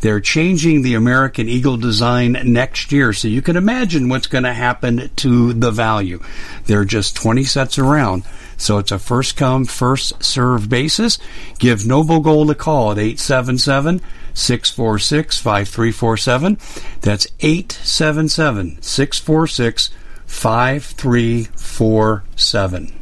they're changing the American Eagle design next year, so you can imagine what's going to happen to the value. There are just 20 sets around. So it's a first come, first serve basis. Give Noble Gold a call at 877 646 5347. That's 877 646 5347.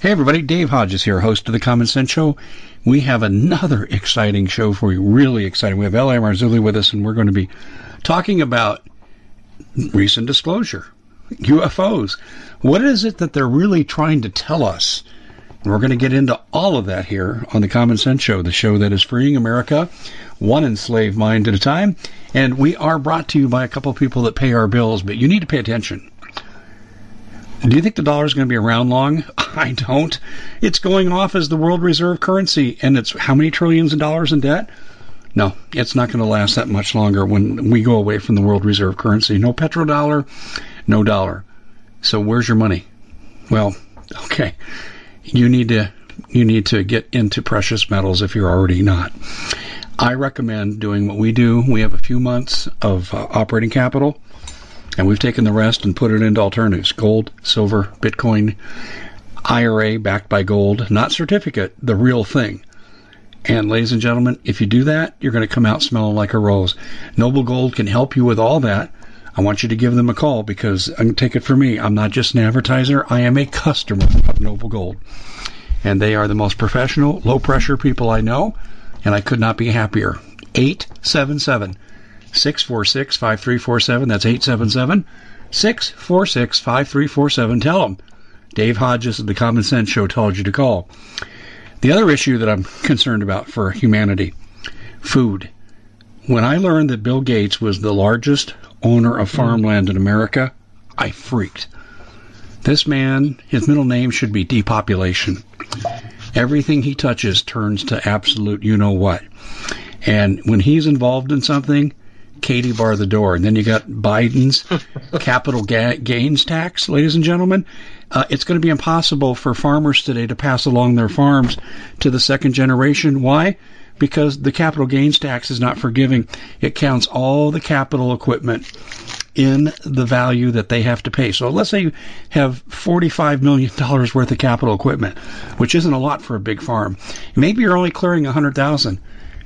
Hey everybody, Dave Hodges here, host of the Common Sense Show we have another exciting show for you. Really exciting. We have L.A. Marzulli with us, and we're going to be talking about recent disclosure, UFOs. What is it that they're really trying to tell us? we're going to get into all of that here on the Common Sense Show, the show that is freeing America one enslaved mind at a time. And we are brought to you by a couple of people that pay our bills, but you need to pay attention. Do you think the dollar is going to be around long? I don't. It's going off as the world reserve currency, and it's how many trillions of dollars in debt? No, it's not going to last that much longer when we go away from the world reserve currency. No petrodollar, no dollar. So where's your money? Well, okay. You need to you need to get into precious metals if you're already not. I recommend doing what we do. We have a few months of uh, operating capital and we've taken the rest and put it into alternatives gold, silver, Bitcoin, IRA backed by gold, not certificate, the real thing. And ladies and gentlemen, if you do that, you're going to come out smelling like a rose. Noble Gold can help you with all that. I want you to give them a call because to take it for me. I'm not just an advertiser. I am a customer of Noble Gold. And they are the most professional, low pressure people I know. And I could not be happier. 877 646 5347. That's 877 646 5347. Tell them Dave Hodges of the Common Sense Show told you to call. The other issue that I'm concerned about for humanity food. When I learned that Bill Gates was the largest owner of farmland in America, I freaked. This man, his middle name should be depopulation. Everything he touches turns to absolute you know what. And when he's involved in something, Katie bar the door. And then you got Biden's capital ga- gains tax, ladies and gentlemen. Uh, it's going to be impossible for farmers today to pass along their farms to the second generation. Why? Because the capital gains tax is not forgiving. It counts all the capital equipment in the value that they have to pay. So let's say you have $45 million worth of capital equipment, which isn't a lot for a big farm. Maybe you're only clearing 100,000.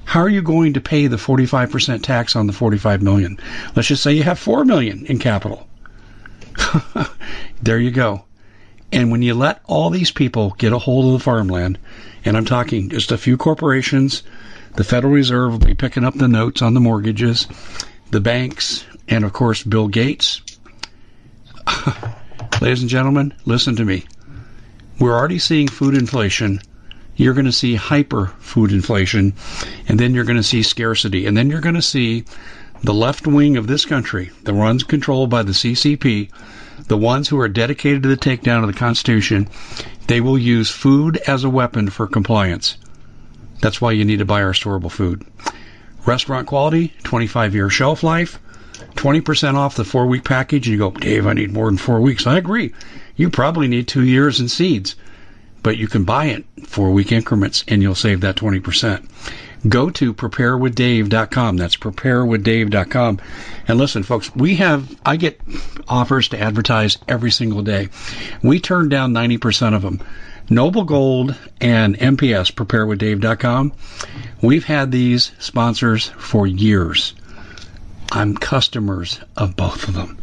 How are you going to pay the 45% tax on the 45 million? Let's just say you have 4 million in capital. there you go. And when you let all these people get a hold of the farmland, and I'm talking just a few corporations, the Federal Reserve will be picking up the notes on the mortgages, the banks, and of course Bill Gates. Ladies and gentlemen, listen to me. We're already seeing food inflation you're going to see hyper food inflation, and then you're going to see scarcity, and then you're going to see the left wing of this country, the ones controlled by the CCP, the ones who are dedicated to the takedown of the Constitution, they will use food as a weapon for compliance. That's why you need to buy our storable food. Restaurant quality, 25 year shelf life, 20% off the four week package. And you go, Dave, I need more than four weeks. I agree. You probably need two years in seeds, but you can buy it four week increments and you'll save that 20% go to preparewithdave.com. That's preparewithdave.com. And listen, folks, we have, I get offers to advertise every single day. We turn down 90% of them. Noble Gold and MPS, preparewithdave.com. We've had these sponsors for years. I'm customers of both of them.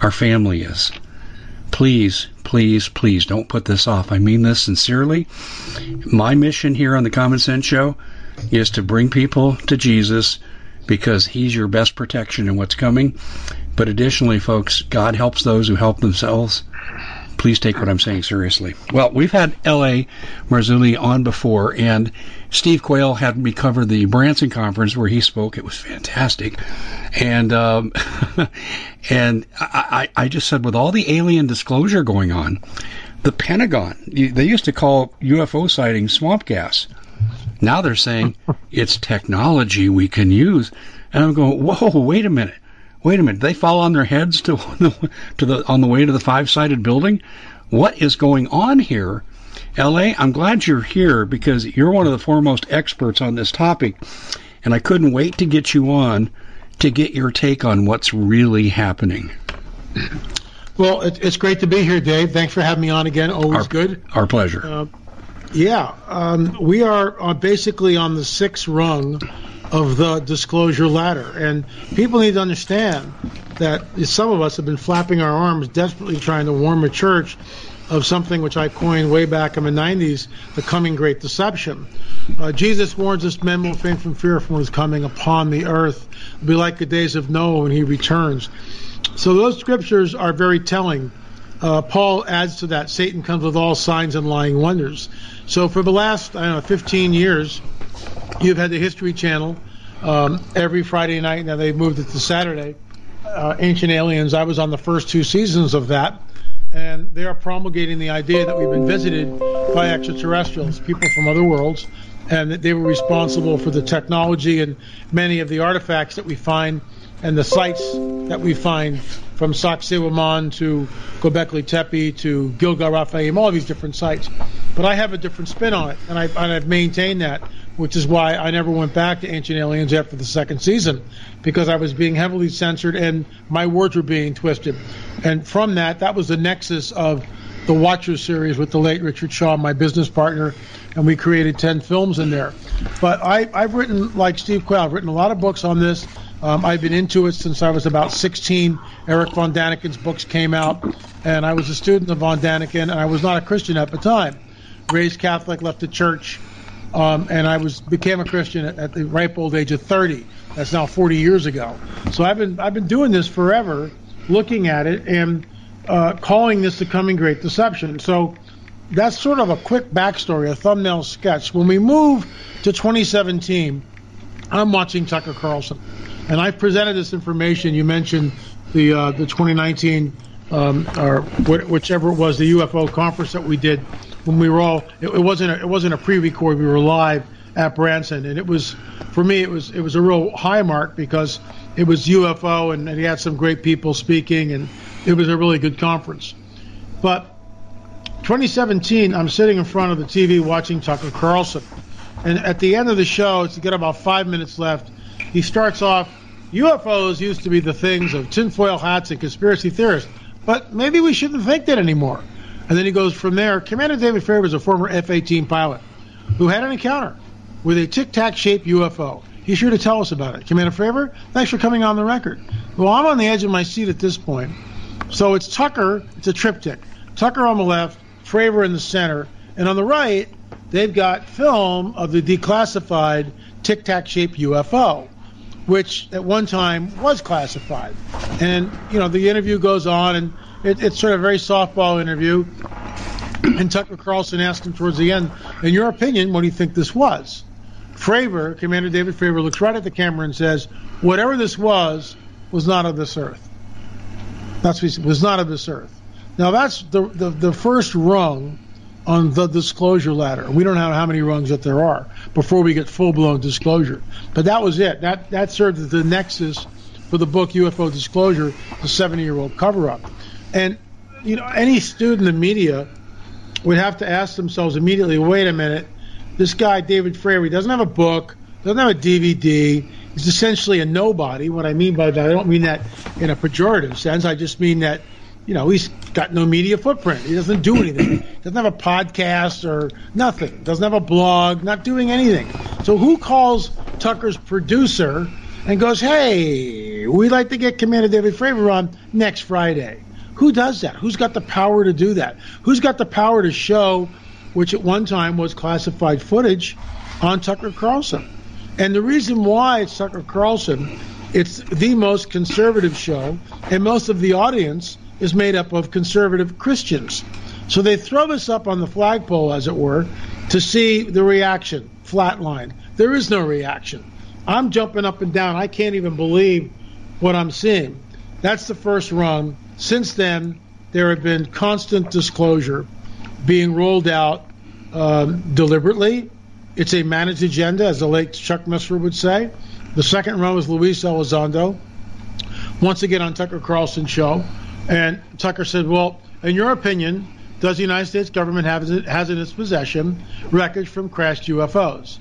Our family is. Please, please, please don't put this off. I mean this sincerely. My mission here on the Common Sense Show is to bring people to Jesus because he's your best protection in what's coming. But additionally, folks, God helps those who help themselves. Please take what I'm saying seriously. Well, we've had L.A. Marzulli on before, and Steve Quayle had me cover the Branson conference where he spoke. It was fantastic, and um, and I, I just said with all the alien disclosure going on, the Pentagon they used to call UFO sightings swamp gas. Now they're saying it's technology we can use. And I'm going, whoa, wait a minute. Wait a minute. They fall on their heads to, the, to the, on the way to the five sided building? What is going on here? LA, I'm glad you're here because you're one of the foremost experts on this topic. And I couldn't wait to get you on to get your take on what's really happening. Well, it's great to be here, Dave. Thanks for having me on again. Always our, good. Our pleasure. Uh, yeah, um, we are uh, basically on the sixth rung of the disclosure ladder, and people need to understand that some of us have been flapping our arms, desperately trying to warn the church of something which I coined way back in the 90s, the coming great deception. Uh, Jesus warns us men will faint from fear from what is coming upon the earth. It'll be like the days of Noah when he returns. So those scriptures are very telling. Uh, Paul adds to that Satan comes with all signs and lying wonders. So for the last, I don't know, 15 years, you've had the History Channel um, every Friday night. Now they've moved it to Saturday. Uh, Ancient Aliens. I was on the first two seasons of that, and they are promulgating the idea that we've been visited by extraterrestrials, people from other worlds, and that they were responsible for the technology and many of the artifacts that we find and the sites that we find from Sacsayhuaman to Göbekli Tepe to Gilgal Refaim, all these different sites. But I have a different spin on it, and, I, and I've maintained that, which is why I never went back to Ancient Aliens after the second season, because I was being heavily censored and my words were being twisted. And from that, that was the nexus of the Watchers series with the late Richard Shaw, my business partner, and we created 10 films in there. But I, I've written, like Steve Quayle, I've written a lot of books on this. Um, I've been into it since I was about 16. Eric von Daniken's books came out, and I was a student of von Daniken, and I was not a Christian at the time. Raised Catholic, left the church, um, and I was became a Christian at, at, the ripe old age of 30. That's now 40 years ago. So I've been I've been doing this forever, looking at it and uh, calling this the coming great deception. So that's sort of a quick backstory, a thumbnail sketch. When we move to 2017, I'm watching Tucker Carlson and I've presented this information. You mentioned the uh, the 2019 um, or wh- whichever it was the UFO conference that we did when we were all. It, it wasn't a, it wasn't a pre-record. We were live at Branson, and it was for me it was it was a real high mark because it was UFO and, and he had some great people speaking, and it was a really good conference. But 2017, I'm sitting in front of the TV watching Tucker Carlson, and at the end of the show, it's got about five minutes left. He starts off UFOs used to be the things of tinfoil hats and conspiracy theorists, but maybe we shouldn't think that anymore. And then he goes from there. Commander David Fravor is a former F 18 pilot who had an encounter with a tic tac shaped UFO. He's here to tell us about it. Commander Fravor, thanks for coming on the record. Well, I'm on the edge of my seat at this point. So it's Tucker, it's a triptych. Tucker on the left, Fravor in the center, and on the right, they've got film of the declassified tic tac shaped UFO which at one time was classified. And, you know, the interview goes on, and it, it's sort of a very softball interview. And Tucker Carlson asked him towards the end, in your opinion, what do you think this was? Fravor, Commander David Fravor, looks right at the camera and says, "Whatever this was, was not of this earth." That's what he said, was not of this earth. Now that's the, the the first rung on the disclosure ladder. We don't know how many rungs that there are before we get full blown disclosure. But that was it. That that served as the nexus for the book UFO Disclosure, the 70 year old cover up. And you know, any student in media would have to ask themselves immediately, wait a minute, this guy David Fravor doesn't have a book, doesn't have a DVD. He's essentially a nobody. What I mean by that, I don't mean that in a pejorative sense. I just mean that you know, he's got no media footprint. He doesn't do anything. doesn't have a podcast or nothing. Doesn't have a blog. Not doing anything. So who calls Tucker's producer and goes, "Hey, we'd like to get Commander David Fravor on next Friday"? Who does that? Who's got the power to do that? Who's got the power to show, which at one time was classified footage, on Tucker Carlson? And the reason why it's Tucker Carlson, it's the most conservative show, and most of the audience is made up of conservative Christians. So they throw this up on the flagpole, as it were, to see the reaction. Flatline. There is no reaction. I'm jumping up and down. I can't even believe what I'm seeing. That's the first rung. Since then, there have been constant disclosure being rolled out um, deliberately. It's a managed agenda, as the late Chuck Missler would say. The second rung was Luis Elizondo, once again on Tucker Carlson's show. And Tucker said, Well, in your opinion, does the United States government have has in its possession records from crashed UFOs?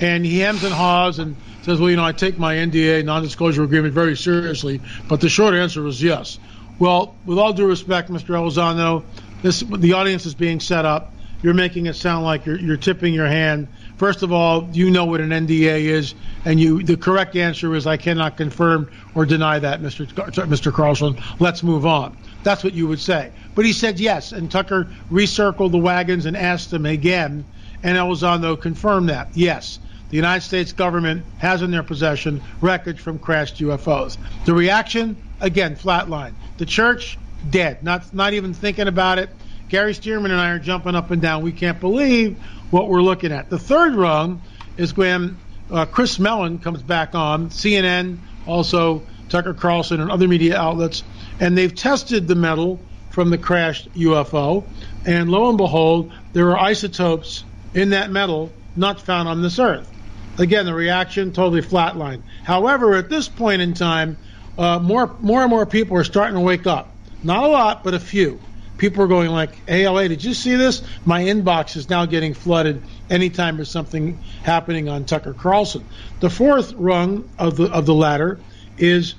And he hems and haws and says, Well, you know, I take my NDA, non disclosure agreement, very seriously. But the short answer was yes. Well, with all due respect, Mr. Elizondo, this, the audience is being set up. You're making it sound like you're, you're tipping your hand. First of all, you know what an NDA is, and you the correct answer is I cannot confirm or deny that, Mr. Mr. Carlson. Let's move on. That's what you would say. But he said yes, and Tucker recircled the wagons and asked him again, and Elizondo confirmed that. Yes, the United States government has in their possession records from crashed UFOs. The reaction, again, flatline. The church, dead. Not not even thinking about it. Gary Stearman and I are jumping up and down. We can't believe what we're looking at. The third rung is when uh, Chris Mellon comes back on CNN, also Tucker Carlson and other media outlets, and they've tested the metal from the crashed UFO, and lo and behold, there are isotopes in that metal not found on this Earth. Again, the reaction totally flatlined. However, at this point in time, uh, more more and more people are starting to wake up. Not a lot, but a few people are going like, "ALA, did you see this? My inbox is now getting flooded anytime there's something happening on Tucker Carlson." The fourth rung of the of the ladder is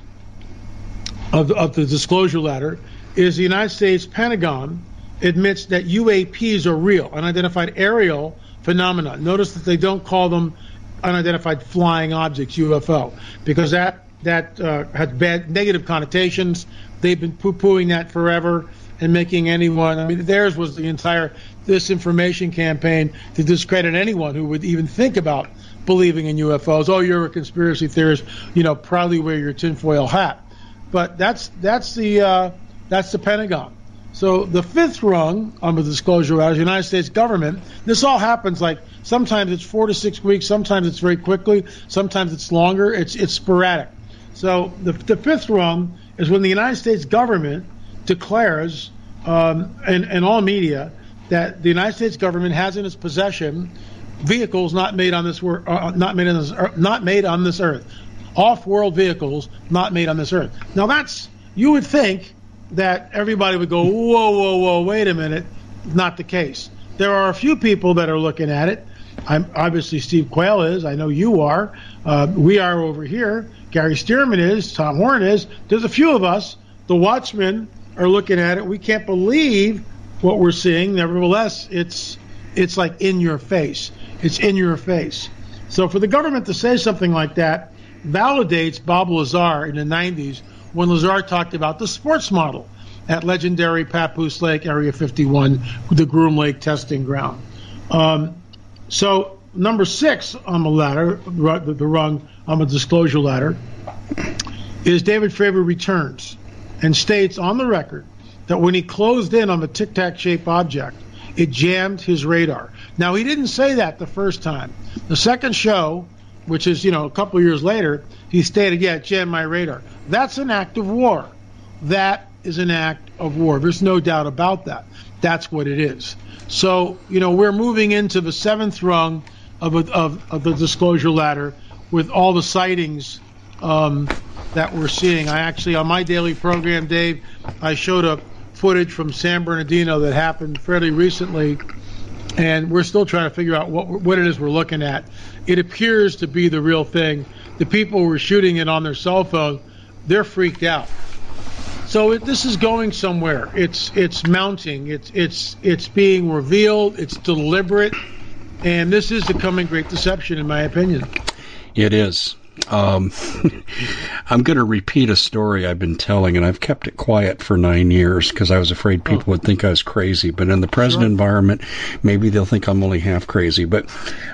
of the, of the disclosure ladder is the United States Pentagon admits that UAPs are real, unidentified aerial phenomena. Notice that they don't call them unidentified flying objects, UFO, because that that uh, has bad negative connotations. They've been poo-pooing that forever and making anyone. I mean, theirs was the entire disinformation campaign to discredit anyone who would even think about believing in UFOs. Oh, you're a conspiracy theorist. You know, proudly wear your tinfoil hat. But that's that's the uh, that's the Pentagon. So the fifth rung on the disclosure is the United States government. This all happens like sometimes it's four to six weeks, sometimes it's very quickly, sometimes it's longer. It's it's sporadic. So the, the fifth rung is when the United States government declares um, in, in all media that the United States government has in its possession vehicles not made on this wor- uh, not made on this uh, not made on this earth, off-world vehicles not made on this earth. Now that's you would think that everybody would go whoa whoa whoa wait a minute, not the case. There are a few people that are looking at it. I'm obviously Steve Quayle is. I know you are. Uh, we are over here. Gary Stearman is. Tom Horn is. There's a few of us. The Watchmen are looking at it. We can't believe what we're seeing. Nevertheless, it's it's like in your face. It's in your face. So for the government to say something like that validates Bob Lazar in the 90s when Lazar talked about the sports model at legendary Papoose Lake, Area 51, the Groom Lake testing ground. Um, so number six on the ladder, the rung on the disclosure ladder, is David Fravor returns and states on the record that when he closed in on the tic tac shaped object, it jammed his radar. Now he didn't say that the first time. The second show, which is you know a couple years later, he stated, "Yeah, it jammed my radar." That's an act of war. That is an act of war. There's no doubt about that. That's what it is. So you know we're moving into the seventh rung of, a, of, of the disclosure ladder with all the sightings um, that we're seeing. I actually, on my daily program, Dave, I showed a footage from San Bernardino that happened fairly recently, and we're still trying to figure out what what it is we're looking at. It appears to be the real thing. The people who were shooting it on their cell phone, they're freaked out. So it, this is going somewhere. It's it's mounting. It's it's it's being revealed. It's deliberate, and this is the coming great deception, in my opinion. It is. Um, I'm going to repeat a story I've been telling, and I've kept it quiet for nine years because I was afraid people oh. would think I was crazy. But in the present sure. environment, maybe they'll think I'm only half crazy. But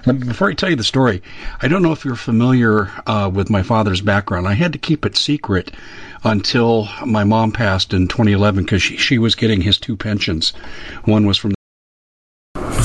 me, before I tell you the story, I don't know if you're familiar uh, with my father's background. I had to keep it secret until my mom passed in 2011 because she, she was getting his two pensions. One was from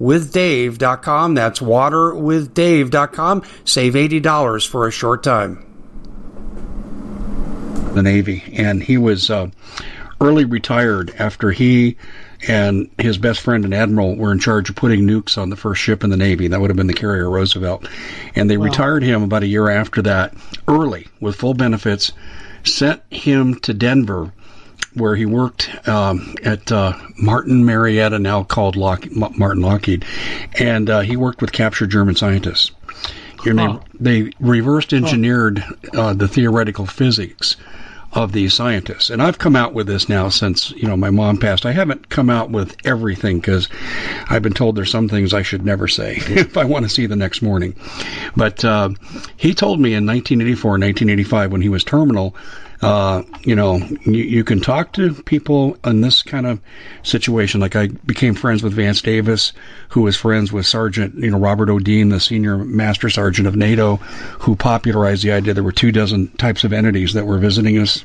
waterwithdave.com. That's waterwithdave.com. Save $80 for a short time. The Navy, and he was uh, early retired after he and his best friend, an admiral, were in charge of putting nukes on the first ship in the Navy. That would have been the carrier Roosevelt. And they wow. retired him about a year after that, early, with full benefits, sent him to Denver where he worked um, at uh, Martin Marietta, now called Lock- Martin Lockheed, and uh, he worked with captured German scientists. Huh. They reversed engineered uh, the theoretical physics of these scientists. And I've come out with this now since, you know, my mom passed. I haven't come out with everything because I've been told there's some things I should never say if I want to see the next morning. But uh, he told me in 1984, 1985, when he was terminal, uh, you know, you, you, can talk to people in this kind of situation. Like I became friends with Vance Davis, who was friends with Sergeant, you know, Robert O. Dean, the senior master sergeant of NATO, who popularized the idea there were two dozen types of entities that were visiting us.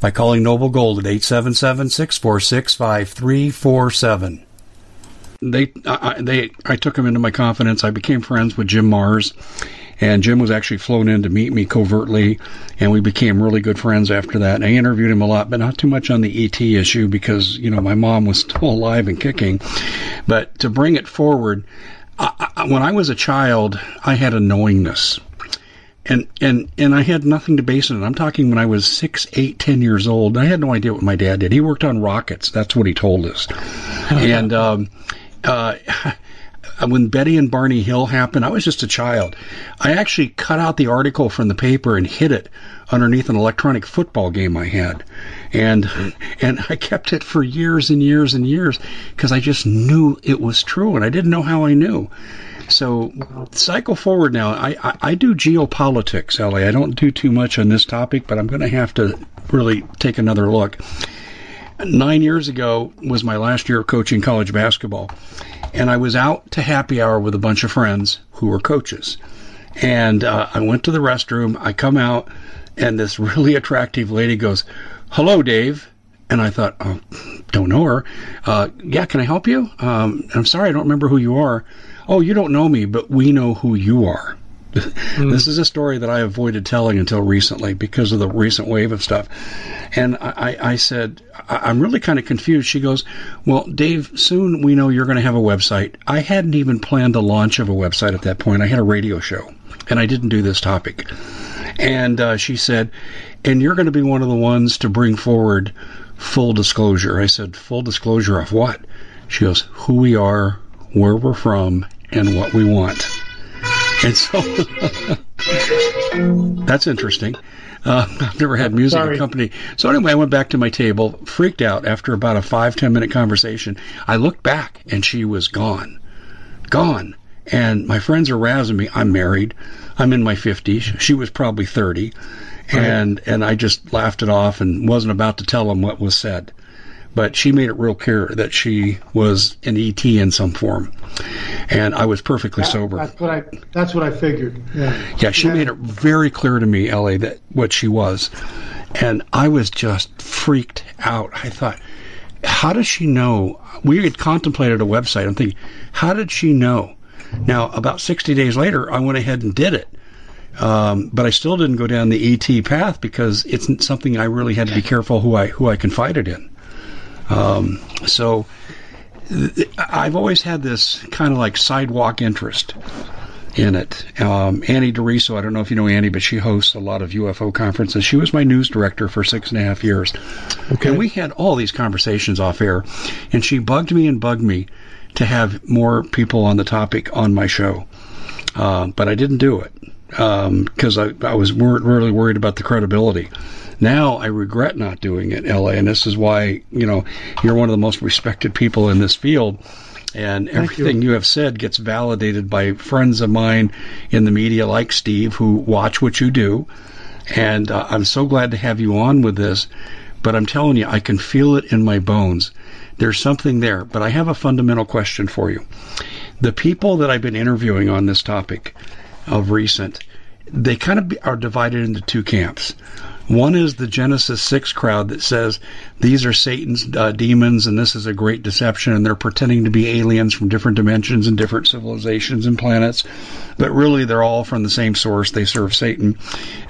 by calling Noble Gold at 877-646-5347. They, I, they, I took him into my confidence. I became friends with Jim Marrs, and Jim was actually flown in to meet me covertly, and we became really good friends after that. And I interviewed him a lot, but not too much on the ET issue because you know my mom was still alive and kicking. But to bring it forward, I, I, when I was a child, I had a knowingness and and and I had nothing to base it on. I'm talking when I was six, eight, ten years old. I had no idea what my dad did. He worked on rockets. That's what he told us. and um, uh, when Betty and Barney Hill happened, I was just a child. I actually cut out the article from the paper and hid it underneath an electronic football game I had, and and I kept it for years and years and years because I just knew it was true, and I didn't know how I knew. So cycle forward now. I, I, I do geopolitics, Ellie. I don't do too much on this topic, but I'm going to have to really take another look. Nine years ago was my last year of coaching college basketball, and I was out to happy hour with a bunch of friends who were coaches. And uh, I went to the restroom. I come out, and this really attractive lady goes, "Hello, Dave." And I thought, oh, don't know her. Uh, yeah, can I help you? Um, I'm sorry, I don't remember who you are oh, you don't know me, but we know who you are. Mm. This is a story that I avoided telling until recently because of the recent wave of stuff. And I, I said, I'm really kind of confused. She goes, Well, Dave, soon we know you're going to have a website. I hadn't even planned the launch of a website at that point. I had a radio show, and I didn't do this topic. And uh, she said, And you're going to be one of the ones to bring forward full disclosure. I said, Full disclosure of what? She goes, Who we are, where we're from, and what we want. And so that's interesting. Uh, I've never had music Sorry. accompany. So anyway, I went back to my table, freaked out after about a five ten minute conversation. I looked back and she was gone, gone. And my friends are razzing me. I'm married. I'm in my fifties. She was probably thirty, right. and and I just laughed it off and wasn't about to tell them what was said but she made it real clear that she was an ET in some form, and I was perfectly that, sober. That's what I. That's what I figured. Yeah. Yeah, she yeah. made it very clear to me, Ellie, that what she was, and I was just freaked out. I thought, how does she know? We had contemplated a website. I'm thinking, how did she know? Now, about 60 days later, I went ahead and did it. Um, but I still didn't go down the ET path because it's something I really had to be careful who I who I confided in. Um, so th- I've always had this kind of like sidewalk interest in it. Um, Annie DeRiso, I don't know if you know Annie, but she hosts a lot of UFO conferences. She was my news director for six and a half years. Okay. And we had all these conversations off air, and she bugged me and bugged me to have more people on the topic on my show. Uh, but I didn't do it because um, I, I was really worried about the credibility. Now I regret not doing it, LA, and this is why you know you're one of the most respected people in this field. And everything you. you. have said gets validated by friends of mine in the media, like Steve, who watch what you do. And uh, I'm so glad to have you on with this. But I'm telling you, I can feel it in my bones. There's something there. But I have a fundamental question for you. The people that I've been interviewing on this topic of recent, they kind of are divided into two camps. One is the Genesis 6 crowd that says these are Satan's uh, demons and this is a great deception and they're pretending to be aliens from different dimensions and different civilizations and planets, but really they're all from the same source. They serve Satan.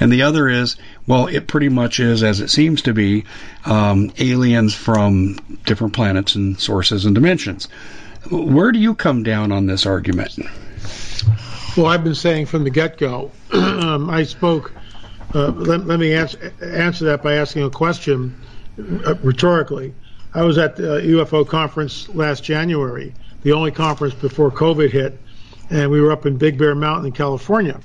And the other is, well, it pretty much is, as it seems to be, um, aliens from different planets and sources and dimensions. Where do you come down on this argument? Well, I've been saying from the get go, um, I spoke uh, let, let, me answer, answer that by asking a question uh, rhetorically. I was at the UFO conference last January, the only conference before COVID hit, and we were up in Big Bear Mountain in California.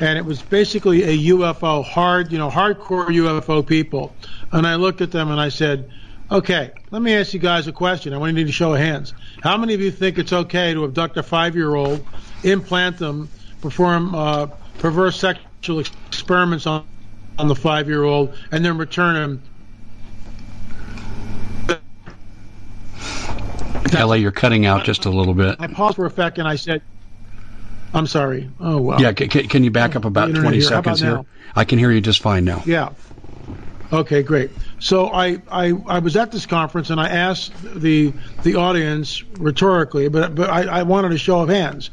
And it was basically a UFO, hard, you know, hardcore UFO people. And I looked at them and I said, Okay, let me ask you guys a question. I want you to show of hands. How many of you think it's okay to abduct a five-year-old, implant them, perform uh, perverse sexual experiments on on the five-year-old, and then return him? Ellie, you're cutting out just a little bit. I paused for a second. I said, "I'm sorry." Oh well. Yeah, can, can you back up about 20 here. How about seconds here? I can hear you just fine now. Yeah. Okay, great. So I, I, I was at this conference and I asked the the audience rhetorically, but but I, I wanted a show of hands,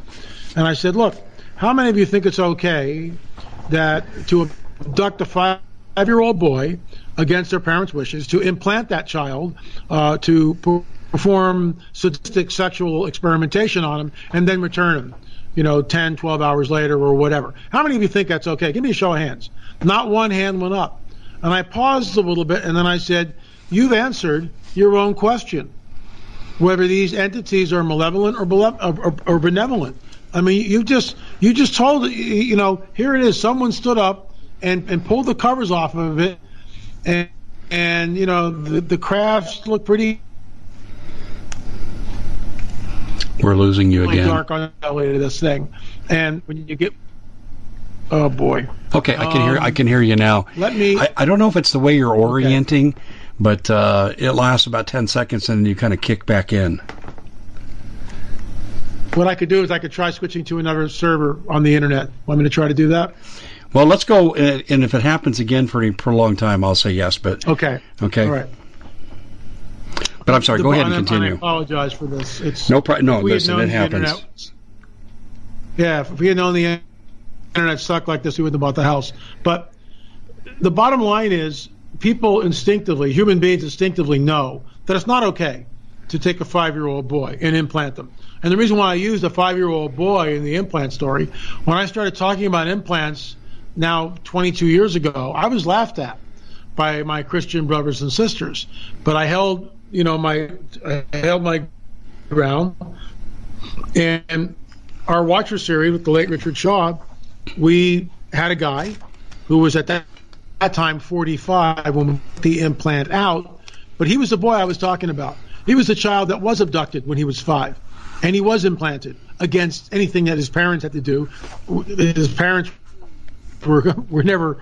and I said, look, how many of you think it's okay that to abduct a five year old boy against their parents' wishes, to implant that child, uh, to perform sadistic sexual experimentation on him, and then return him? You know, 10, 12 hours later or whatever. How many of you think that's okay? Give me a show of hands. Not one hand went up. And I paused a little bit and then I said, You've answered your own question. Whether these entities are malevolent or, or, or, or benevolent. I mean, you just you just told you know here it is. Someone stood up and, and pulled the covers off of it, and and you know the, the crafts look pretty We're losing you again. dark on the way to this thing. And when you get oh boy, Okay, I can hear Um, I can hear you now. let me I, I don't know if it's the way you're orienting, but uh, it lasts about 10 seconds and then you kind of kick back in. What I could do is I could try switching to another server on the internet. Want me to try to do that? Well, let's go, uh, and if it happens again for any prolonged time, I'll say yes. But Okay. okay, All right. but I'm sorry. The Go ahead and I continue. apologize for this. It's No, pro- no. if we had Listen, it happens. internet- yeah, if we had known the internet sucked like this, we wouldn't have bought the house. But the bottom line is, people instinctively, human beings instinctively know that it's not okay to take a five-year-old boy and implant them. And the reason why I used a five-year-old boy in the implant story, when I started talking about implants now 22 years ago, I was laughed at by my Christian brothers and sisters. But I held, you know, my I held my ground. And our Watcher series with the late Richard Shaw, we had a guy who was at that, that time 45 when we put the implant out, but he was the boy I was talking about. He was a child that was abducted when he was five, and he was implanted against anything that his parents had to do. His parents were were never.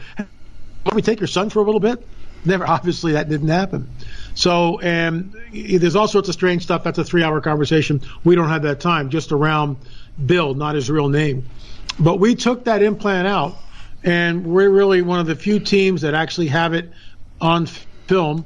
Let me take your son for a little bit. Never. Obviously, that didn't happen. So, and there's all sorts of strange stuff. That's a three-hour conversation. We don't have that time. Just around Bill, not his real name. But we took that implant out, and we're really one of the few teams that actually have it on film.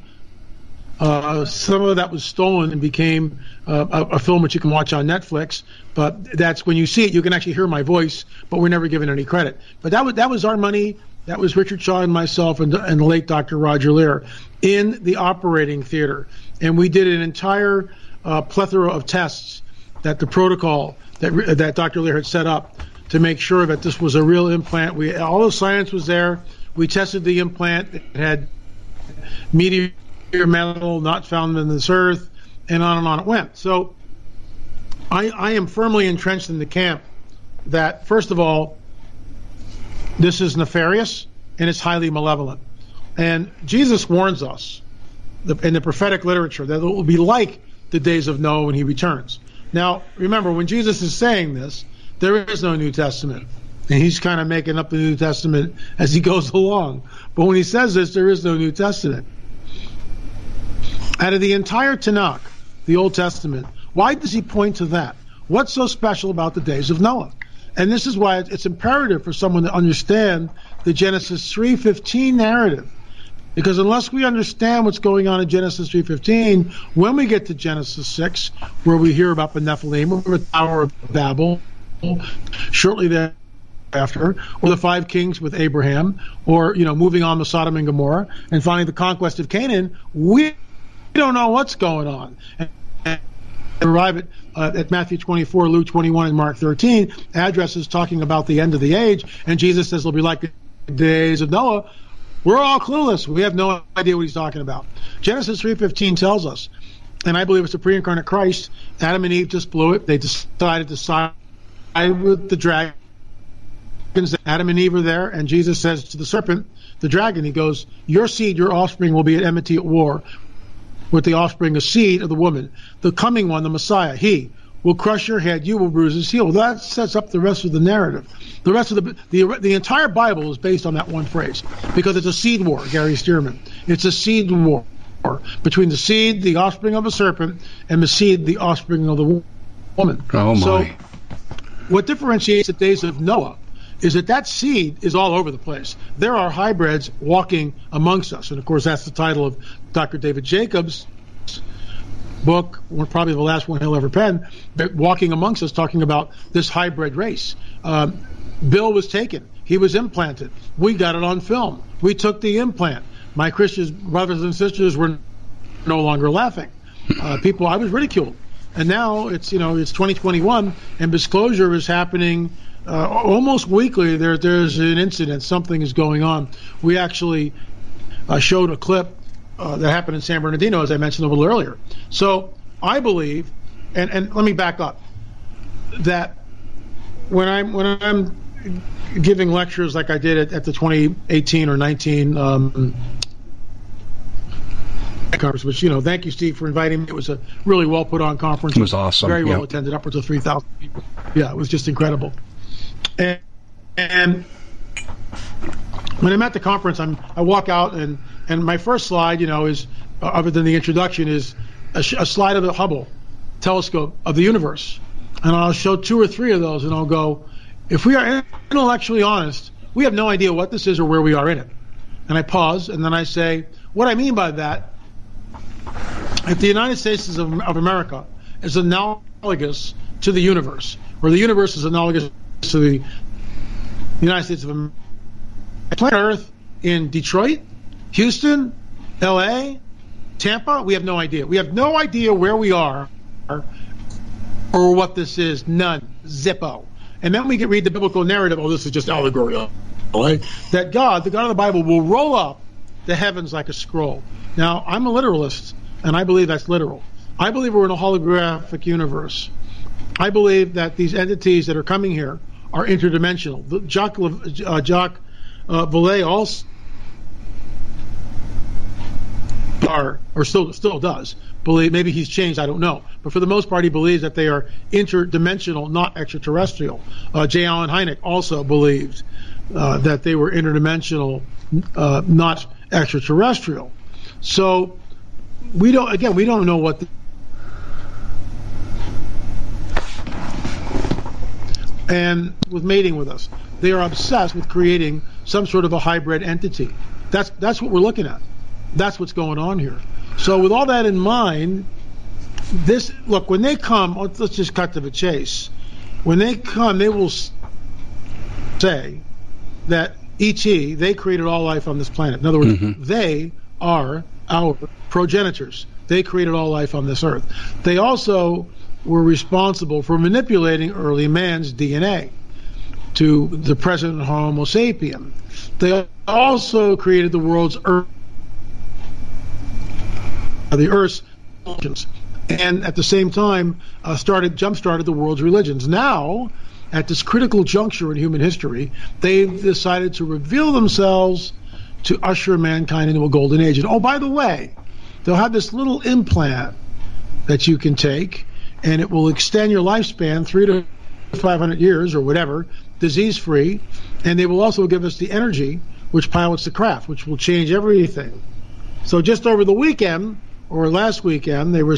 Uh, some of that was stolen and became uh, a, a film which you can watch on Netflix. But that's when you see it, you can actually hear my voice, but we're never given any credit. But that was that was our money. That was Richard Shaw and myself and, and the late Dr. Roger Leir in the operating theater, and we did an entire uh, plethora of tests that the protocol that that Dr. Leir had set up to make sure that this was a real implant. We all the science was there. We tested the implant. It had meteor metal not found in this earth, and on and on it went. So I, I am firmly entrenched in the camp that first of all, this is nefarious and it's highly malevolent. And Jesus warns us in the prophetic literature that it will be like the days of Noah when he returns. Now, remember, when Jesus is saying this, there is no New Testament. And he's kind of making up the New Testament as he goes along. But when he says this, there is no New Testament. Out of the entire Tanakh, the Old Testament, why does he point to that? What's so special about the days of Noah? And this is why it's imperative for someone to understand the Genesis 3:15 narrative. Because unless we understand what's going on in Genesis 3:15, when we get to Genesis 6, where we hear about the Nephilim, or the Tower of Babel, shortly thereafter, or the five kings with Abraham, or you know, moving on to Sodom and Gomorrah, and finally the conquest of Canaan, we don't know what's going on. And arrive at, uh, at Matthew 24, Luke 21, and Mark 13, addresses talking about the end of the age, and Jesus says it'll be like the days of Noah. We're all clueless. We have no idea what he's talking about. Genesis 3:15 tells us, and I believe it's the pre-incarnate Christ. Adam and Eve just blew it. They decided to side with the dragons. Adam and Eve are there, and Jesus says to the serpent, the dragon, he goes, "Your seed, your offspring, will be at enmity at war with the offspring, a seed of the woman, the coming one, the Messiah. He will crush your head, you will bruise his heel. That sets up the rest of the narrative. The rest of the the, the entire Bible is based on that one phrase because it's a seed war, Gary Stearman. It's a seed war between the seed, the offspring of a serpent, and the seed, the offspring of the woman. Oh my! So, what differentiates the days of Noah is that that seed is all over the place. There are hybrids walking amongst us, and of course that's the title of Dr. David Jacobs' book, probably the last one he'll ever pen, walking amongst us, talking about this hybrid race. Um, Bill was taken. He was implanted. We got it on film. We took the implant. My Christian brothers and sisters were no longer laughing. Uh, people, I was ridiculed. And now it's you know it's 2021, and disclosure is happening uh, almost weekly. There there's an incident, something is going on. We actually uh, showed a clip uh, that happened in San Bernardino, as I mentioned a little earlier. So I believe, and, and let me back up, that when I'm when I'm giving lectures like I did at, at the 2018 or 19 um, conference, which you know, thank you, Steve, for inviting me. It was a really well put on conference. It was awesome. Very well attended, upwards of 3,000 people. Yeah, it was just incredible. And, when I'm at the conference, I'm I walk out and and my first slide, you know, is uh, other than the introduction, is a, sh- a slide of the Hubble telescope of the universe, and I'll show two or three of those, and I'll go, if we are intellectually honest, we have no idea what this is or where we are in it. And I pause, and then I say, what I mean by that, if the United States of, of America is analogous to the universe, or the universe is analogous to the United States of America, planet Earth in Detroit, Houston, LA, Tampa, we have no idea. We have no idea where we are or what this is. None. Zippo. And then we can read the biblical narrative. Oh, this is just allegory. Right? That God, the God of the Bible, will roll up the heavens like a scroll. Now, I'm a literalist, and I believe that's literal. I believe we're in a holographic universe. I believe that these entities that are coming here are interdimensional. Uh, Jacques uh, Vallée also are, or still still does believe. Maybe he's changed. I don't know. But for the most part, he believes that they are interdimensional, not extraterrestrial. Uh, J. Allen Hynek also believed uh, that they were interdimensional, uh, not extraterrestrial. So we don't. Again, we don't know what. The, and with mating with us, they are obsessed with creating some sort of a hybrid entity. That's that's what we're looking at. That's what's going on here. So with all that in mind, this look when they come. Let's, let's just cut to the chase. When they come, they will say that ET they created all life on this planet. In other words, mm-hmm. they are our progenitors. They created all life on this earth. They also were responsible for manipulating early man's DNA to the present Homo sapien. They also created the world's earth, the Earth's religions, and at the same time uh, started jump started the world's religions. Now, at this critical juncture in human history, they've decided to reveal themselves to usher mankind into a golden age. And oh, by the way, they'll have this little implant that you can take, and it will extend your lifespan three to 500 years or whatever, disease free. And they will also give us the energy which pilots the craft, which will change everything. So just over the weekend, or last weekend, they were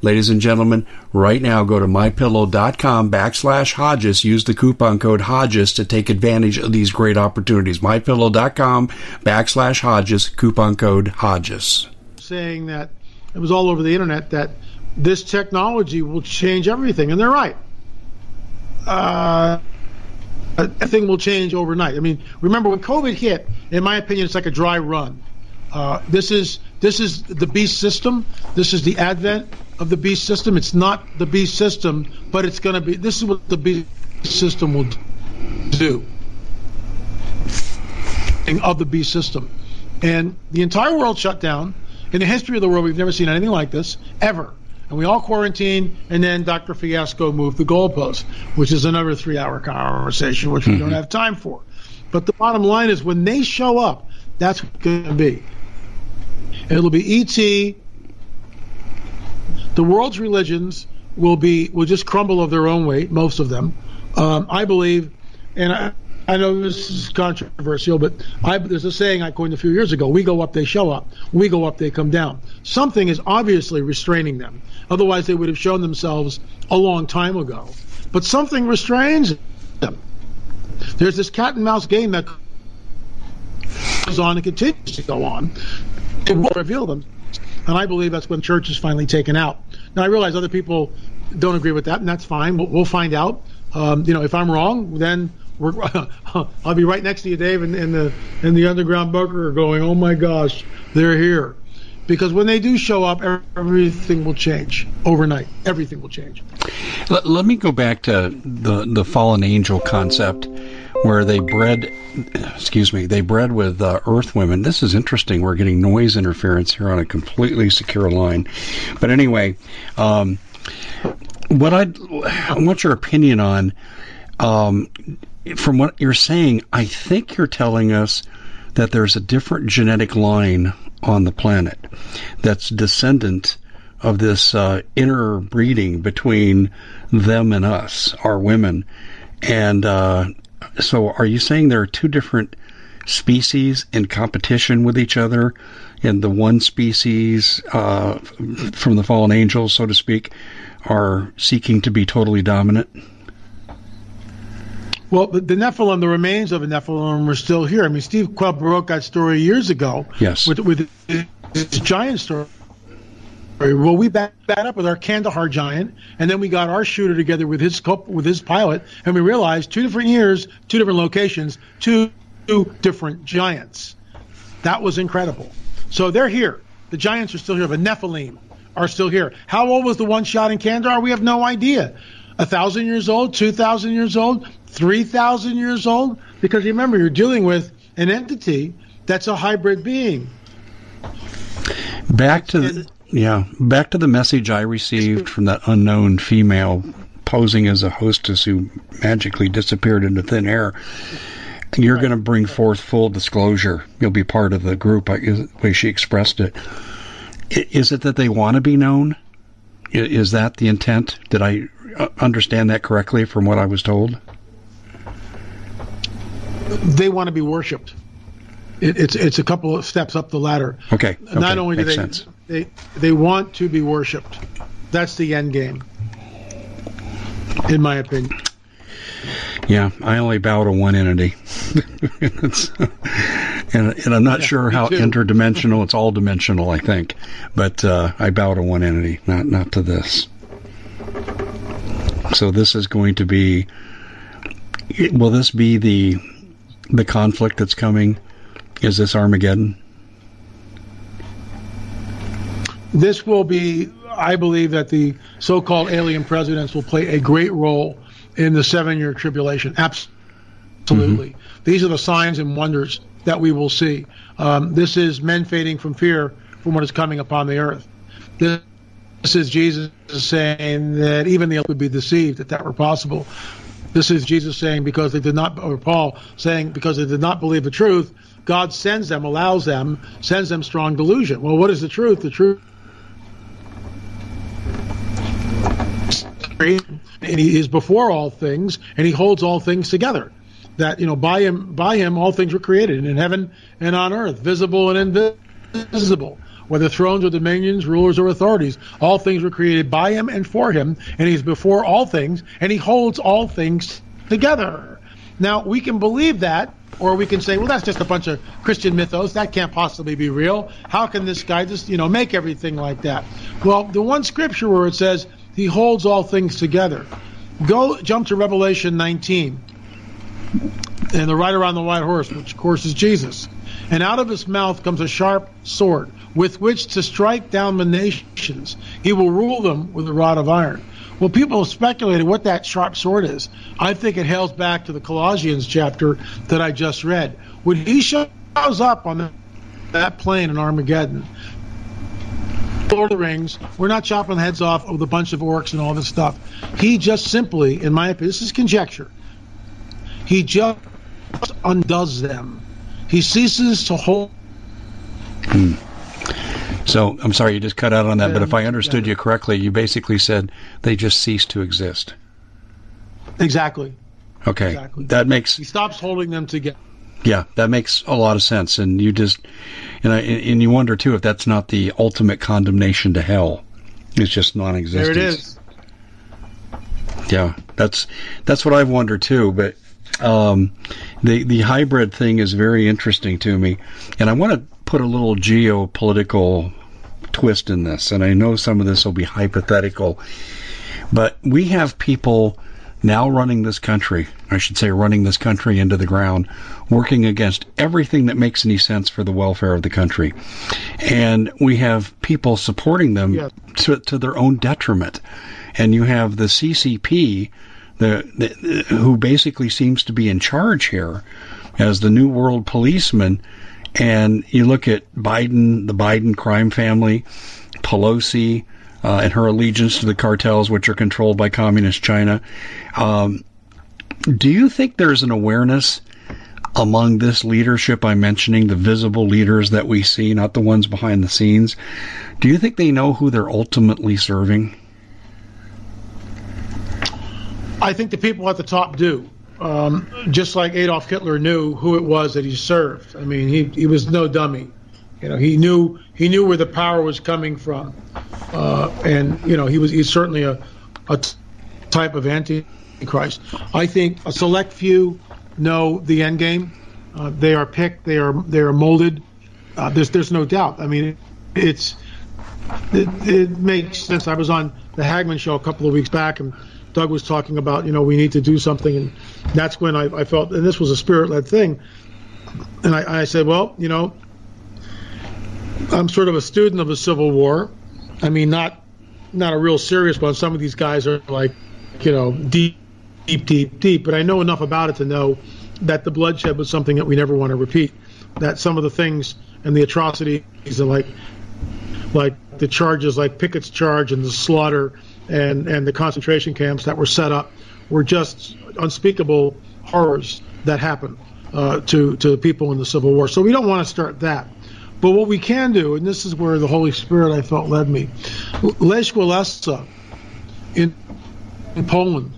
Ladies and gentlemen, right now go to mypillow.com backslash Hodges. Use the coupon code Hodges to take advantage of these great opportunities. Mypillow.com backslash Hodges, coupon code Hodges. Saying that it was all over the internet that this technology will change everything, and they're right. Uh, everything will change overnight. I mean, remember when COVID hit? In my opinion, it's like a dry run. Uh, this is this is the beast system. This is the advent of the beast system. It's not the beast system, but it's going to be. This is what the beast system will do. of the beast system. And the entire world shut down. In the history of the world, we've never seen anything like this, ever. And we all quarantined, and then Dr. Fiasco moved the goalpost, which is another three hour conversation, which we mm-hmm. don't have time for. But the bottom line is when they show up, that's going to be. It'll be ET. The world's religions will be will just crumble of their own weight, most of them. Um, I believe, and I, I know this is controversial, but I, there's a saying I coined a few years ago: "We go up, they show up. We go up, they come down." Something is obviously restraining them. Otherwise, they would have shown themselves a long time ago. But something restrains them. There's this cat and mouse game that goes on and continues to go on. It will reveal them, and I believe that's when church is finally taken out. Now, I realize other people don't agree with that, and that's fine. We'll, we'll find out. Um, you know, if I'm wrong, then I'll be right next to you, Dave, in, in the in the underground bunker, are going, "Oh my gosh, they're here!" Because when they do show up, everything will change overnight. Everything will change. Let, let me go back to the the fallen angel concept, where they bred, excuse me, they bred with uh, Earth women. This is interesting. We're getting noise interference here on a completely secure line, but anyway, um, what I want your opinion on. Um, from what you're saying, I think you're telling us that there's a different genetic line on the planet that's descendant of this uh, interbreeding between them and us, our women. And uh, so, are you saying there are two different species in competition with each other? And the one species uh, from the fallen angels, so to speak, are seeking to be totally dominant? Well, the, the Nephilim, the remains of the Nephilim are still here. I mean, Steve Quayle broke that story years ago. Yes. With, with his giant story. Well, we backed that up with our Kandahar giant, and then we got our shooter together with his with his pilot, and we realized two different years, two different locations, two, two different giants. That was incredible. So they're here. The giants are still here. The Nephilim are still here. How old was the one shot in Kandahar? We have no idea. A thousand years old, two thousand years old. 3,000 years old? Because remember, you're dealing with an entity that's a hybrid being. Back to the, yeah, back to the message I received from that unknown female posing as a hostess who magically disappeared into thin air. You're going to bring forth full disclosure. You'll be part of the group, the way she expressed it. Is it that they want to be known? Is that the intent? Did I uh, understand that correctly from what I was told? they want to be worshipped. It, it's it's a couple of steps up the ladder. Okay. okay. Not only Makes do they sense. They they want to be worshipped. That's the end game, in my opinion. Yeah, I only bow to one entity, and, and I'm not yeah, sure how too. interdimensional. It's all dimensional, I think, but uh, I bow to one entity, not not to this. So this is going to be. Will this be the the conflict that's coming? Is this Armageddon? This will be, I believe, that the so called alien presidents will play a great role in the seven year tribulation. Absolutely. Mm-hmm. These are the signs and wonders that we will see. Um, this is men fading from fear from what is coming upon the earth. This, this is Jesus saying that even the elect would be deceived if that were possible. This is Jesus saying because they did not, or Paul saying because they did not believe the truth, God sends them, allows them, sends them strong delusion. Well, what is the truth? The truth. And he is before all things, and he holds all things together. That you know, by him, by him, all things were created, in heaven and on earth, visible and invisible whether thrones or dominions, rulers or authorities. All things were created by him and for him, and he's before all things, and he holds all things together. Now, we can believe that, or we can say, well, that's just a bunch of Christian mythos. That can't possibly be real. How can this guy just, you know, make everything like that? Well, the one scripture where it says he holds all things together. Go jump to Revelation 19 and the rider on the white horse, which of course is Jesus. And out of his mouth comes a sharp sword with which to strike down the nations. He will rule them with a rod of iron. Well, people have speculated what that sharp sword is. I think it hails back to the Colossians chapter that I just read. When he shows up on that plain in Armageddon. Lord of the Rings, we're not chopping the heads off with a bunch of orcs and all this stuff. He just simply, in my opinion, this is conjecture, he just undoes them. He ceases to hold. Hmm. So I'm sorry you just cut out on that, but if I understood you correctly, you basically said they just cease to exist. Exactly. Okay, exactly. that makes he stops holding them together. Yeah, that makes a lot of sense, and you just and I, and you wonder too if that's not the ultimate condemnation to hell. It's just non-existence. There it is. Yeah, that's that's what I've wondered too. But um, the the hybrid thing is very interesting to me, and I want to put a little geopolitical twist in this. And I know some of this will be hypothetical, but we have people now running this country, I should say, running this country into the ground, working against everything that makes any sense for the welfare of the country. And we have people supporting them to, to, their own detriment. And you have the CCP, the, the, who basically seems to be in charge here as the new world policeman. And you look at Biden, the Biden crime family, Pelosi, uh, and her allegiance to the cartels, which are controlled by communist China. Um, do you think there's an awareness among this leadership I'm mentioning, the visible leaders that we see, not the ones behind the scenes? Do you think they know who they're ultimately serving? I think the people at the top do. Um, just like Adolf Hitler knew who it was that he served. I mean, he, he was no dummy. You know, he knew he knew where the power was coming from, uh, and you know he was he's certainly a, a type of antichrist. I think a select few know the end game. Uh, they are picked. They are they are molded. Uh, there's there's no doubt. I mean, it, it's it, it, makes sense. I was on the Hagmann show a couple of weeks back, and Doug was talking about you know we need to do something, and that's when I, I felt, and this was a spirit led thing, and I, I said, well, you know, I'm sort of a student of the Civil War. I mean, not not a real serious one. Some of these guys are like, you know, deep, deep, deep, deep. But I know enough about it to know that the bloodshed was something that we never want to repeat. That some of the things and the atrocities are like, like the charges, like Pickett's charge and the slaughter and and the concentration camps that were set up, were just unspeakable horrors that happened uh, to to the people in the Civil War. So we don't want to start that. But what we can do, and this is where the Holy Spirit I felt led me, Lech Walesa in, in Poland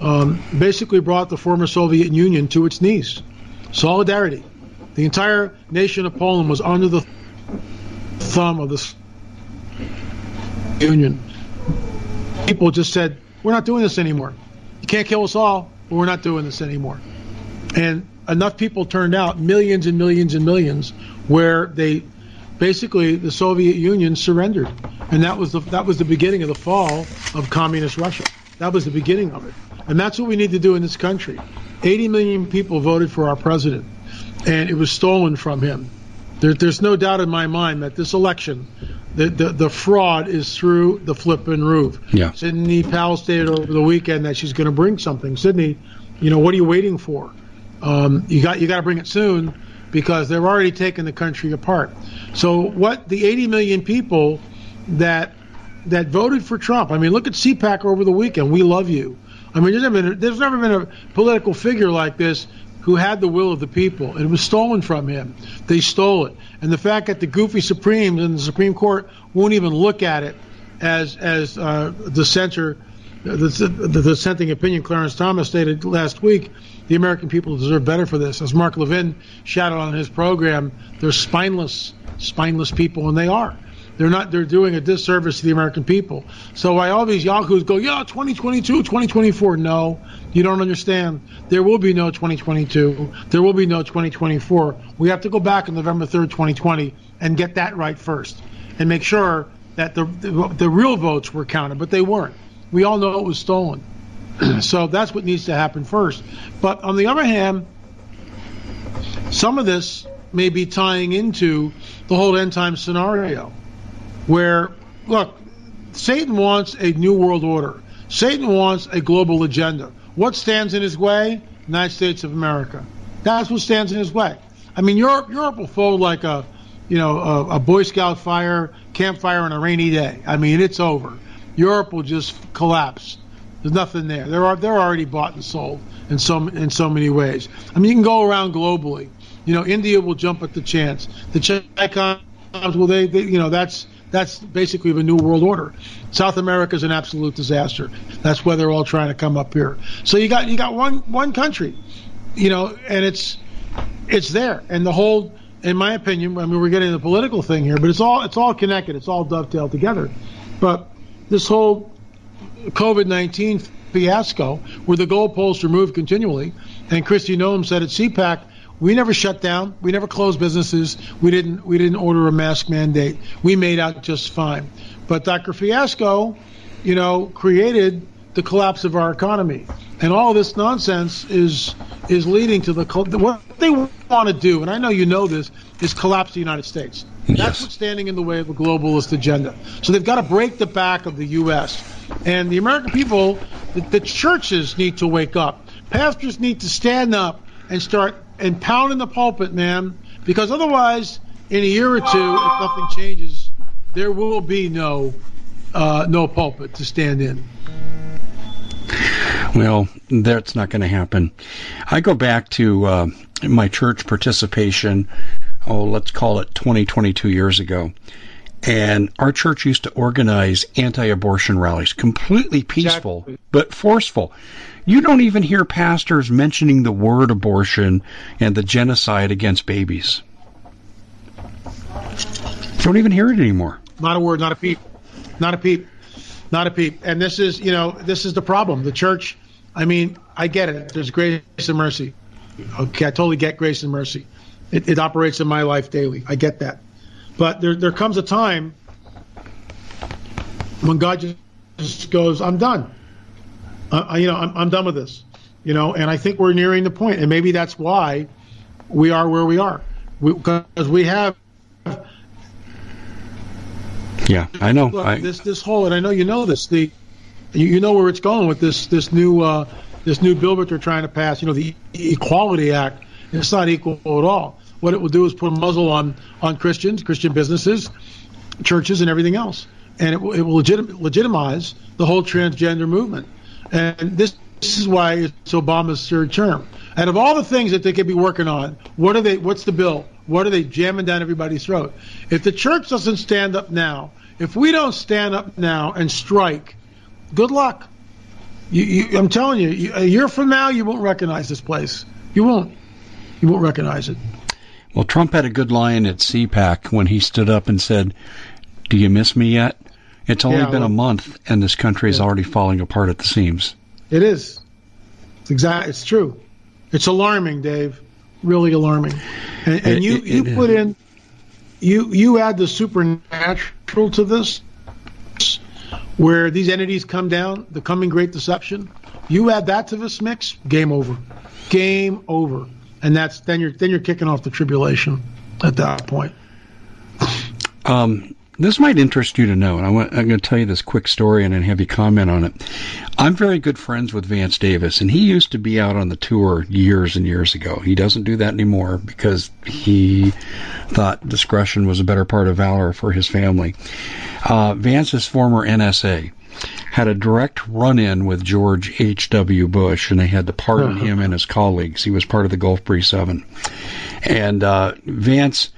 um, basically brought the former Soviet Union to its knees. Solidarity. The entire nation of Poland was under the thumb of the Union. People just said, "We're not doing this anymore. You can't kill us all, but we're not doing this anymore." And enough people turned out, millions and millions and millions, where they basically the Soviet Union surrendered, and that was the that was the beginning of the fall of communist Russia. That was the beginning of it, and that's what we need to do in this country. 80 million people voted for our president, and it was stolen from him. There, there's no doubt in my mind that this election, the, the, the fraud is through the flipping roof. Yeah. Sidney Powell stated over the weekend that she's going to bring something. Sidney, you know, what are you waiting for? Um, you got you got to bring it soon because they're already taking the country apart. So what the 80 million people that that voted for Trump. I mean, look at CPAC over the weekend. We love you. I mean, there's never been a, there's never been a political figure like this who had the will of the people. It was stolen from him. They stole it. And the fact that the goofy Supremes and the Supreme Court won't even look at it as as uh, the center the, the, dissenting opinion Clarence Thomas stated last week, the American people deserve better for this. As Mark Levin shouted on his program, they're spineless, spineless people, and they are. They're not. They're doing a disservice to the American people. So why all these yahoos go, yeah, 2022, 2024? No, you don't understand. There will be no 2022. There will be no 2024. We have to go back on November 3rd, 2020, and get that right first, and make sure that the the, the real votes were counted, but they weren't. We all know it was stolen. so that's what needs to happen first. But on the other hand, some of this may be tying into the whole end time scenario where, look, Satan wants a new world order. Satan wants a global agenda. What stands in his way? United States of America. That's what stands in his way. I mean, Europe Europe will fold like a you know a, a Boy Scout fire campfire on a rainy day. I mean, it's over. Europe will just collapse. There's nothing there. They're they're already bought and sold in so in so many ways. I mean, you can go around globally. You know, India will jump at the chance. The Chicoms, well, they, they you know that's that's basically the new world order. South America is an absolute disaster. That's why they're all trying to come up here. So you got you got one one country, you know, and it's it's there, and the whole, in my opinion, I mean, we're getting the political thing here, but it's all it's all connected. It's all dovetailed together. But this whole COVID nineteen fiasco, where the goalposts are moved continually, and Kristi Noem said at CPAC we never shut down. We never closed businesses. We didn't. We didn't order a mask mandate. We made out just fine. But Dr. Fiasco, you know, created the collapse of our economy, and all this nonsense is is leading to the what they want to do. And I know you know this is collapse the United States. Yes. That's what's standing in the way of the globalist agenda. So they've got to break the back of the U.S. And the American people, the, the churches need to wake up. Pastors need to stand up and start and pounding the pulpit, man, because otherwise, in a year or two, if nothing changes, there will be no uh, no pulpit to stand in. Well, that's not going to happen. I go back to uh, my church participation. Oh, let's call it 20, 22 years ago. And our church used to organize anti-abortion rallies, completely peaceful exactly. but forceful. You don't even hear pastors mentioning the word abortion and the genocide against babies. Don't even hear it anymore. Not a word, not a peep. Not a peep. Not a peep. And this is, you know, this is the problem. The church, I mean, I get it. There's grace and mercy. Okay, I totally get grace and mercy. It, it operates in my life daily. I get that. But there, there comes a time when God just goes, I'm done uh, you know, I'm, I'm done with this, you know, and I think we're nearing the point, and maybe that's why we are where we are, because we, we, have. Yeah, I know. Look, I, this this whole, and I know you know this. The you, you know where it's going with this this new uh, this new bill that they're trying to pass. You know, the Equality Act. It's not equal at all. What it will do is put a muzzle on on Christians, Christian businesses, churches, and everything else, and it will, it will legitim- legitimize the whole transgender movement. And this, this is why it's Obama's third term. Out of all the things that they could be working on, what are they? What's the bill? What are they jamming down everybody's throat? If the church doesn't stand up now, if we don't stand up now and strike, good luck. You, you, I'm telling you, a year from now, you won't recognize this place. You won't. You won't recognize it. Well, Trump had a good line at CPAC when he stood up and said, "Do you miss me yet?" It's only yeah, been well, a month, and this country is yeah. already falling apart at the seams. It is. It's exact. It's true. It's alarming, Dave. Really alarming. And, and it, you it, you it put in you you add the supernatural to this, where these entities come down, the coming great deception. You add that to this mix, game over, game over, and that's then you're then you're kicking off the tribulation at that point. Um, this might interest you to know, and I I'm going to tell you this quick story and then have you comment on it. I'm very good friends with Vance Davis, and he used to be out on the tour years and years ago. He doesn't do that anymore because he thought discretion was a better part of valor for his family. Uh, Vance's former NSA had a direct run in with George H.W. Bush, and they had to pardon uh-huh. him and his colleagues. He was part of the Gulf Breeze 7. And uh, Vance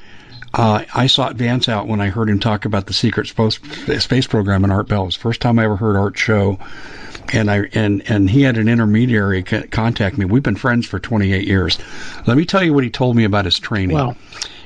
uh, I sought Vance out when I heard him talk about the secret space program in Art Bell. It was the first time I ever heard Art show, and I and and he had an intermediary contact me. We've been friends for 28 years. Let me tell you what he told me about his training. Wow.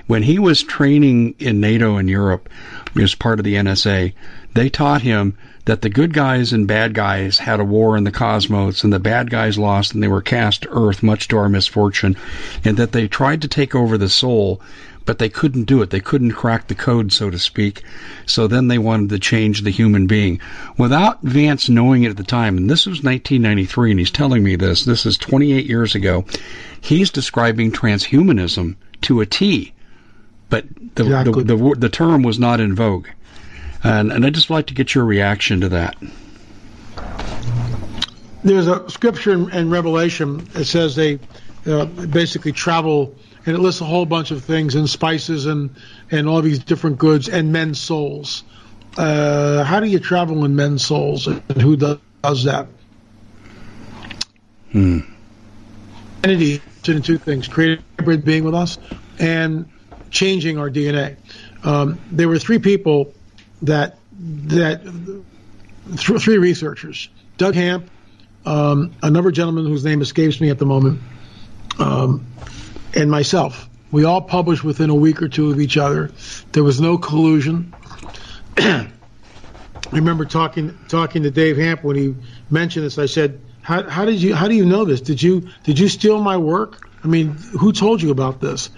When he was training in NATO in Europe as part of the NSA, they taught him that the good guys and bad guys had a war in the cosmos, and the bad guys lost, and they were cast to Earth, much to our misfortune, and that they tried to take over the soul but they couldn't do it. They couldn't crack the code, so to speak. So then they wanted to change the human being. Without Vance knowing it at the time, and this was 1993, and he's telling me this, this is 28 years ago, he's describing transhumanism to a T. But the, the, the, the, term was not in vogue. And, and I'd just like to get your reaction to that. There's a scripture in, in Revelation that says they uh, basically travel and it lists a whole bunch of things and spices and and all these different goods and men's souls. Uh, how do you travel in men's souls, and who does, does that? Hmm. Entity in two things: creating a being with us and changing our DNA. Um, there were three people that that th- three researchers: Doug Hamp, um, another gentleman whose name escapes me at the moment, um, and myself. We all published within a week or two of each other. There was no collusion. I remember talking talking to Dave Hamp when he mentioned this. I said, how, how, did you how do you know this? Did you did you steal my work? I mean, who told you about this?"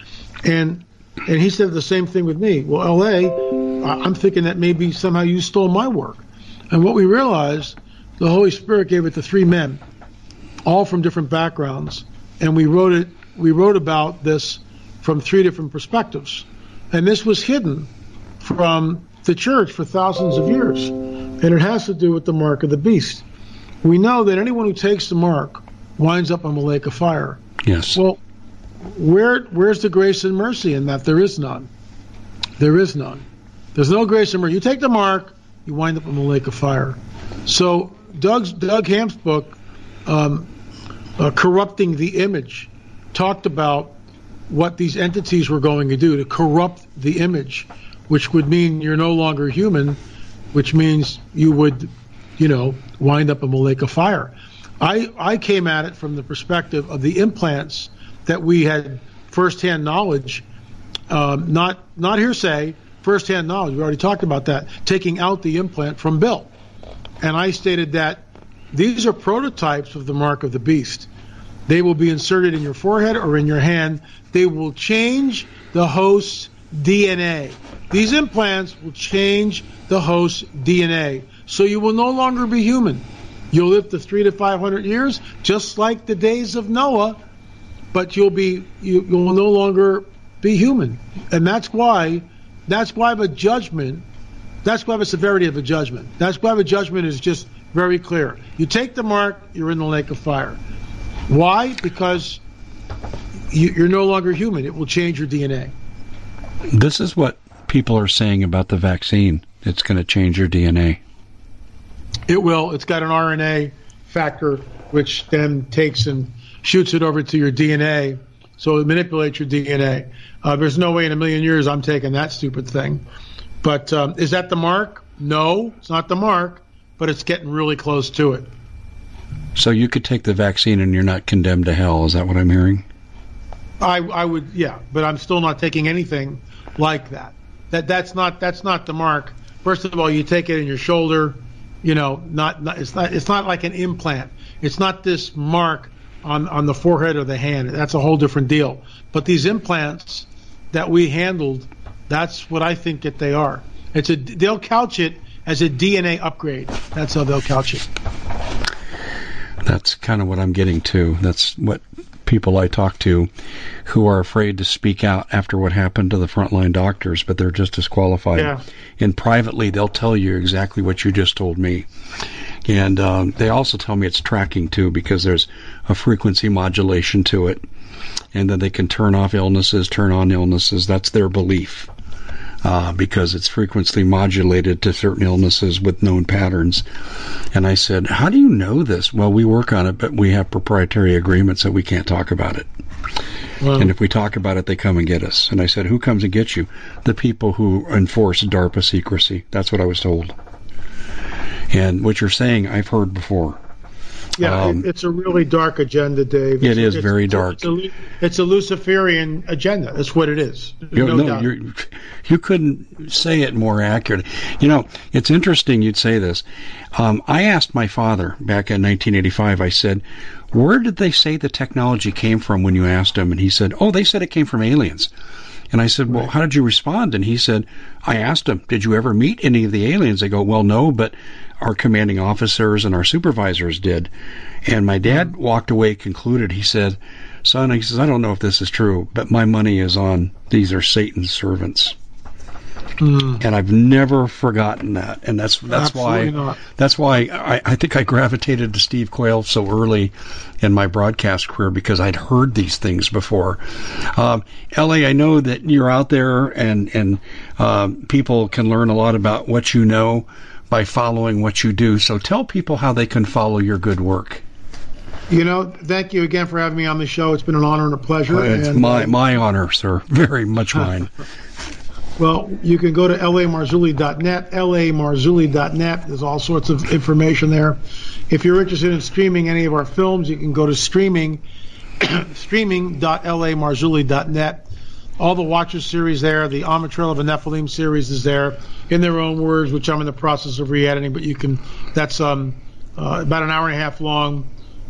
And and he said the same thing with me. Well, L.A., I'm thinking that maybe somehow you stole my work. And what we realized, the Holy Spirit gave it to three men, all from different backgrounds, and we wrote it. We wrote about this from three different perspectives, and this was hidden from the church for thousands of years, and it has to do with the mark of the beast. We know that anyone who takes the mark winds up on the lake of fire. Yes. Well, where where's the grace and mercy in that? There is none. There is none. There's no grace and. You take the mark, you wind up in the lake of fire. So Doug's Doug Hamp's book, um, uh, corrupting the image, talked about what these entities were going to do to corrupt the image, which would mean you're no longer human, which means you would, you know, wind up in the lake of fire. I I came at it from the perspective of the implants that we had firsthand knowledge, um, not not hearsay, firsthand knowledge. We already talked about that. Taking out the implant from Bill, and I stated that these are prototypes of the mark of the beast. They will be inserted in your forehead or in your hand. They will change the host's DNA. These implants will change the host's DNA. So you will no longer be human. You'll live to three to five hundred years, just like the days of Noah but you'll be you, will no longer be human, and that's why that's why the judgment that's why the severity of the judgment. That's why the judgment is just very clear. You take the mark, you're in the lake of fire. Why? Because you, are no longer human. It will change your DNA. This is what people are saying about the vaccine. It's going to change your DNA. It will. It's got an RNA factor, which then takes and shoots it over to your DNA. So it manipulates your DNA. Uh, there's no way in a million years I'm taking that stupid thing. But um, is that the mark? No, it's not the mark, but it's getting really close to it. So you could take the vaccine and you're not condemned to hell. Is that what I'm hearing? I, I would, yeah, but I'm still not taking anything like that. That that's not that's not the mark. First of all, you take it in your shoulder. You know, not, not it's not it's not like an implant. It's not this mark on, on the forehead or the hand. That's a whole different deal. But these implants that we handled, that's what I think that they are. It's a they'll couch it as a DNA upgrade. That's how they'll couch it. That's kind of what I'm getting to. That's what people I talk to who are afraid to speak out after what happened to the frontline doctors, but they're just as qualified. Yeah. And privately, they'll tell you exactly what you just told me. And um, they also tell me it's tracking too because there's a frequency modulation to it. And then they can turn off illnesses, turn on illnesses. That's their belief. Uh, because it's frequently modulated to certain illnesses with known patterns. And I said, How do you know this? Well, we work on it, but we have proprietary agreements that we can't talk about it. Wow. And if we talk about it, they come and get us. And I said, Who comes and gets you? The people who enforce DARPA secrecy. That's what I was told. And what you're saying, I've heard before. Yeah, um, it's a really dark agenda, Dave. It's, it is it's, very dark. It's a, it's a, Luciferian agenda. That's what it is. You, no, no you you couldn't say it more accurately. You know, it's interesting you'd say this. Um, I asked my father back in 1985. I said, "Where did they say the technology came from?" When you asked him, and he said, "Oh, they said it came from aliens." And I said, Well, how did you respond? And he said, I asked him, Did you ever meet any of the aliens? They go, Well, no, but our commanding officers and our supervisors did. And my dad walked away, concluded, he said, Son, he says, I don't know if this is true, but my money is on these are Satan's servants. Mm. and I've never forgotten that. And that's that's Absolutely why not. that's why I, I think I gravitated to Steve Quayle so early in my broadcast career because I'd heard these things before. Um, Ellie, I know that you're out there and and um, people can learn a lot about what you know by following what you do. So tell people how they can follow your good work. You know, thank you again for having me on the show. It's been an honor and a pleasure. It's and, my uh, my honor, sir. Very much mine. Well, you can go to lamarzulli.net, lamarzulli.net. There's all sorts of information there. If you're interested in streaming any of our films, you can go to streaming, streaming.lamarzulli.net. All the Watchers series there, the Trail of the Nephilim series is there in their own words, which I'm in the process of re-editing. But you can, that's um, uh, about an hour and a half long.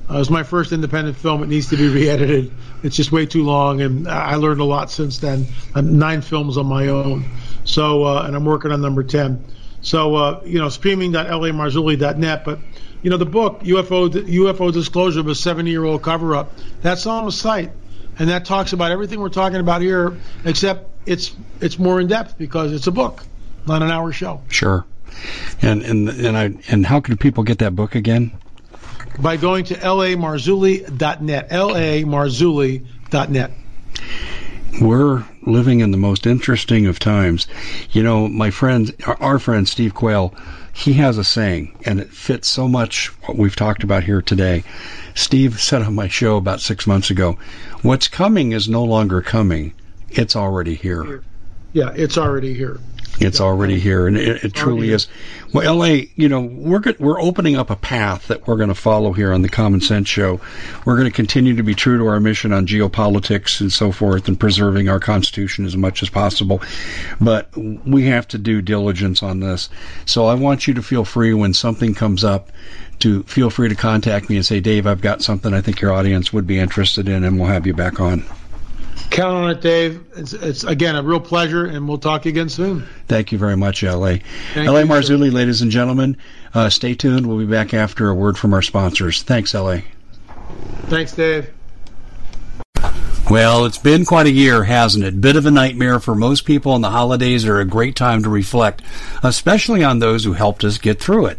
Uh, it was my first independent film. It needs to be re-edited. It's just way too long, and I learned a lot since then. I'm nine films on my own, so uh, and I'm working on number ten. So uh, you know, streaming.lamarzulli.net. But you know, the book UFO UFO Disclosure of a 70-year-old cover-up. That's on the site, and that talks about everything we're talking about here, except it's it's more in depth because it's a book, not an hour show. Sure. And and and I and how can people get that book again? By going to lamarzulli.net, lamarzulli.net. We're living in the most interesting of times. You know, my friend, our- friend Steve Quayle, he has a saying, and it fits so much what we've talked about here today. Steve said on my show about six months ago, "What's coming is no longer coming; it's already here. Yeah, it's already here. It's already here, and it, it truly is. Well, LA, you know, we're we're opening up a path that we're going to follow here on the Common Sense Show. We're going to continue to be true to our mission on geopolitics and so forth, and preserving our Constitution as much as possible. But we have to do diligence on this. So I want you to feel free when something comes up to feel free to contact me and say, Dave, I've got something I think your audience would be interested in, and we'll have you back on. Count on it, Dave. It's, it's again a real pleasure, and we'll talk again soon. Thank you very much, LA. Thank LA you, sir. Marzulli, ladies and gentlemen, uh, stay tuned. We'll be back after a word from our sponsors. Thanks, LA. Thanks, Dave. Well, it's been quite a year, hasn't it? Bit of a nightmare for most people, and the holidays are a great time to reflect, especially on those who helped us get through it.